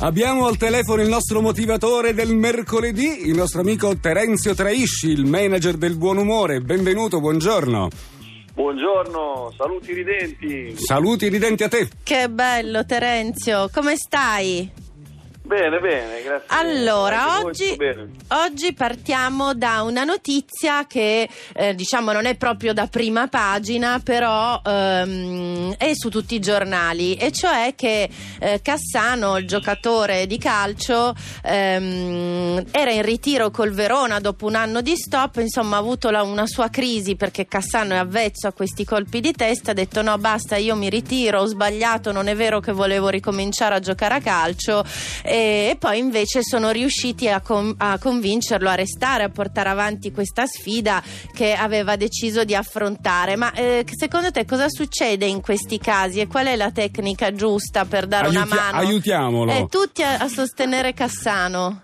Abbiamo al telefono il nostro motivatore del mercoledì, il nostro amico Terenzio Traisci, il manager del buon umore. Benvenuto, buongiorno. Buongiorno, saluti ridenti. Saluti ridenti a te. Che bello Terenzio, come stai? Bene, bene, grazie. Allora, oggi, bene. oggi partiamo da una notizia che eh, diciamo non è proprio da prima pagina, però ehm, è su tutti i giornali, e cioè che eh, Cassano, il giocatore di calcio, ehm, era in ritiro col Verona dopo un anno di stop, insomma ha avuto la- una sua crisi perché Cassano è avvezzo a questi colpi di testa, ha detto no basta io mi ritiro, ho sbagliato, non è vero che volevo ricominciare a giocare a calcio e, e poi invece sono riusciti a, con- a convincerlo a restare, a portare avanti questa sfida che aveva deciso di affrontare. Ma eh, secondo te cosa succede in questi casi e qual è la tecnica giusta per dare una Aiuti- mano? aiutiamolo. Eh, tutti a, a sostenere Cassano.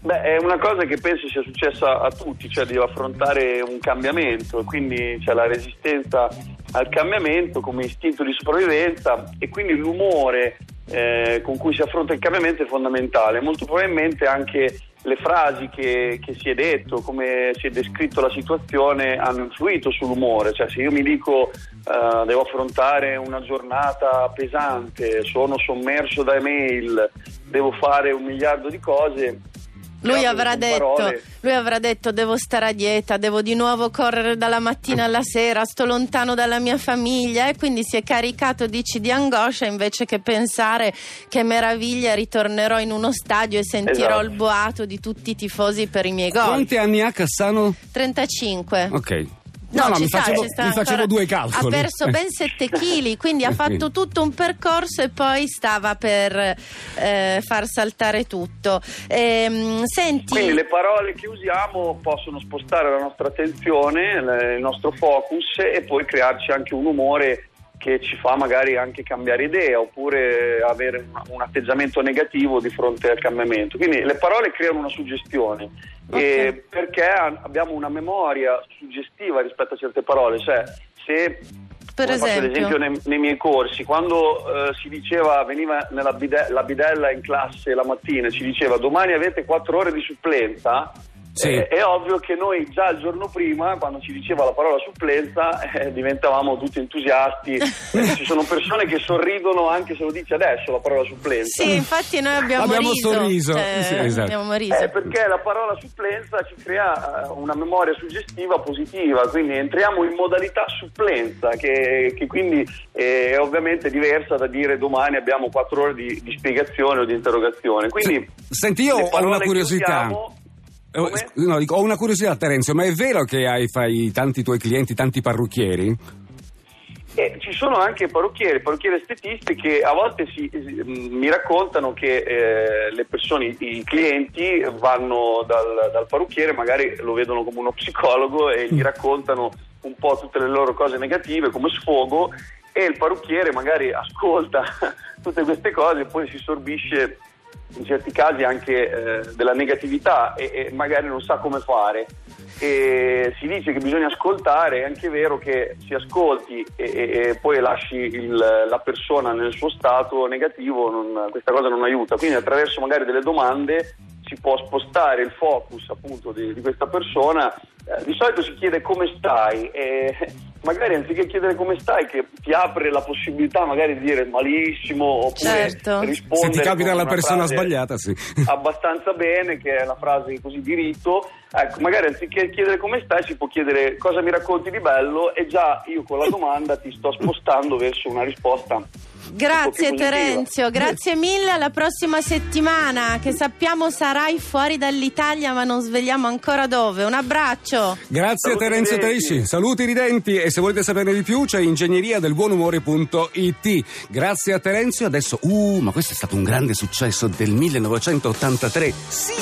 Beh, è una cosa che penso sia successa a tutti, cioè di affrontare un cambiamento, quindi c'è la resistenza al cambiamento come istinto di sopravvivenza e quindi l'umore eh, con cui si affronta il cambiamento è fondamentale. Molto probabilmente anche le frasi che, che si è detto, come si è descritto la situazione, hanno influito sull'umore. Cioè, se io mi dico eh, devo affrontare una giornata pesante, sono sommerso da email, devo fare un miliardo di cose. Lui avrà, detto, lui avrà detto devo stare a dieta, devo di nuovo correre dalla mattina alla sera, sto lontano dalla mia famiglia e quindi si è caricato dici di angoscia invece che pensare che meraviglia ritornerò in uno stadio e sentirò Esatto. il boato di tutti i tifosi per i miei gol. Quanti anni ha Cassano? 35. Ok. No, no, ci mi sta, facevo, ci sta mi facevo ancora- due calcoli. Ha perso ben 7 kg, quindi ha fatto tutto un percorso e poi stava per eh, far saltare tutto. Ehm, senti, Quindi le parole che usiamo possono spostare la nostra attenzione, il nostro focus e poi crearci anche un umore che ci fa magari anche cambiare idea oppure avere un, atteggiamento negativo di fronte al cambiamento. Quindi le parole creano una suggestione Ok. e perché abbiamo una memoria suggestiva rispetto a certe parole, cioè se Per esempio? l'esempio nei, nei miei corsi, quando eh, si diceva, veniva nella bide- la bidella in classe la mattina e ci diceva domani avete quattro ore di supplenza, Sì. eh, è ovvio che noi già il giorno prima, quando ci diceva la parola supplenza, eh, diventavamo tutti entusiasti. Ci sono persone che sorridono anche se lo dice adesso la parola supplenza. Sì, infatti noi abbiamo, Abbiamo riso. sorriso, Cioè, sì, esatto. abbiamo riso. Eh, perché la parola supplenza ci crea eh, una memoria suggestiva positiva, quindi entriamo in modalità supplenza, che, che quindi è ovviamente diversa da dire domani abbiamo quattro ore di, di spiegazione o di interrogazione. Quindi, Senti, io ho una che curiosità. usiamo- Come? sc- no, dico, ho una curiosità, Terenzio, ma è vero che hai fai tanti tuoi clienti, tanti parrucchieri? E ci sono anche parrucchieri, parrucchieri estetisti che a volte si- mm, mi raccontano che eh, le persone, i i clienti vanno dal, dal parrucchiere, magari lo vedono come uno psicologo e gli raccontano un po' tutte le loro cose negative come sfogo e il parrucchiere magari ascolta tutte queste cose e poi si sorbisce in certi casi anche eh, della negatività e, e magari non sa come fare. E si dice che bisogna ascoltare, è anche vero che si ascolti e, e- poi lasci il- la persona nel suo stato negativo, non- questa cosa non aiuta. Quindi attraverso magari delle domande si può spostare il focus appunto di, di questa persona. Eh, di solito si chiede come stai e magari anziché chiedere come stai che ti apre la possibilità magari di dire malissimo oppure Certo. rispondere Se ti capita la persona sbagliata, sì. abbastanza bene, che è la frase così di rito. Ecco, magari anziché chiedere come stai, si può chiedere cosa mi racconti di bello e già io con la domanda ti sto spostando verso una risposta. Grazie. Terenzio, grazie mille. Alla prossima settimana, che sappiamo sarai fuori dall'Italia, ma non svegliamo ancora dove. Un abbraccio. Grazie Saluti Terenzio. Traisci, saluti ridenti e se volete saperne di più c'è ingegneria del buonumore.it. Grazie a Terenzio, adesso, uh, ma questo è stato un grande successo del 1983. Sì!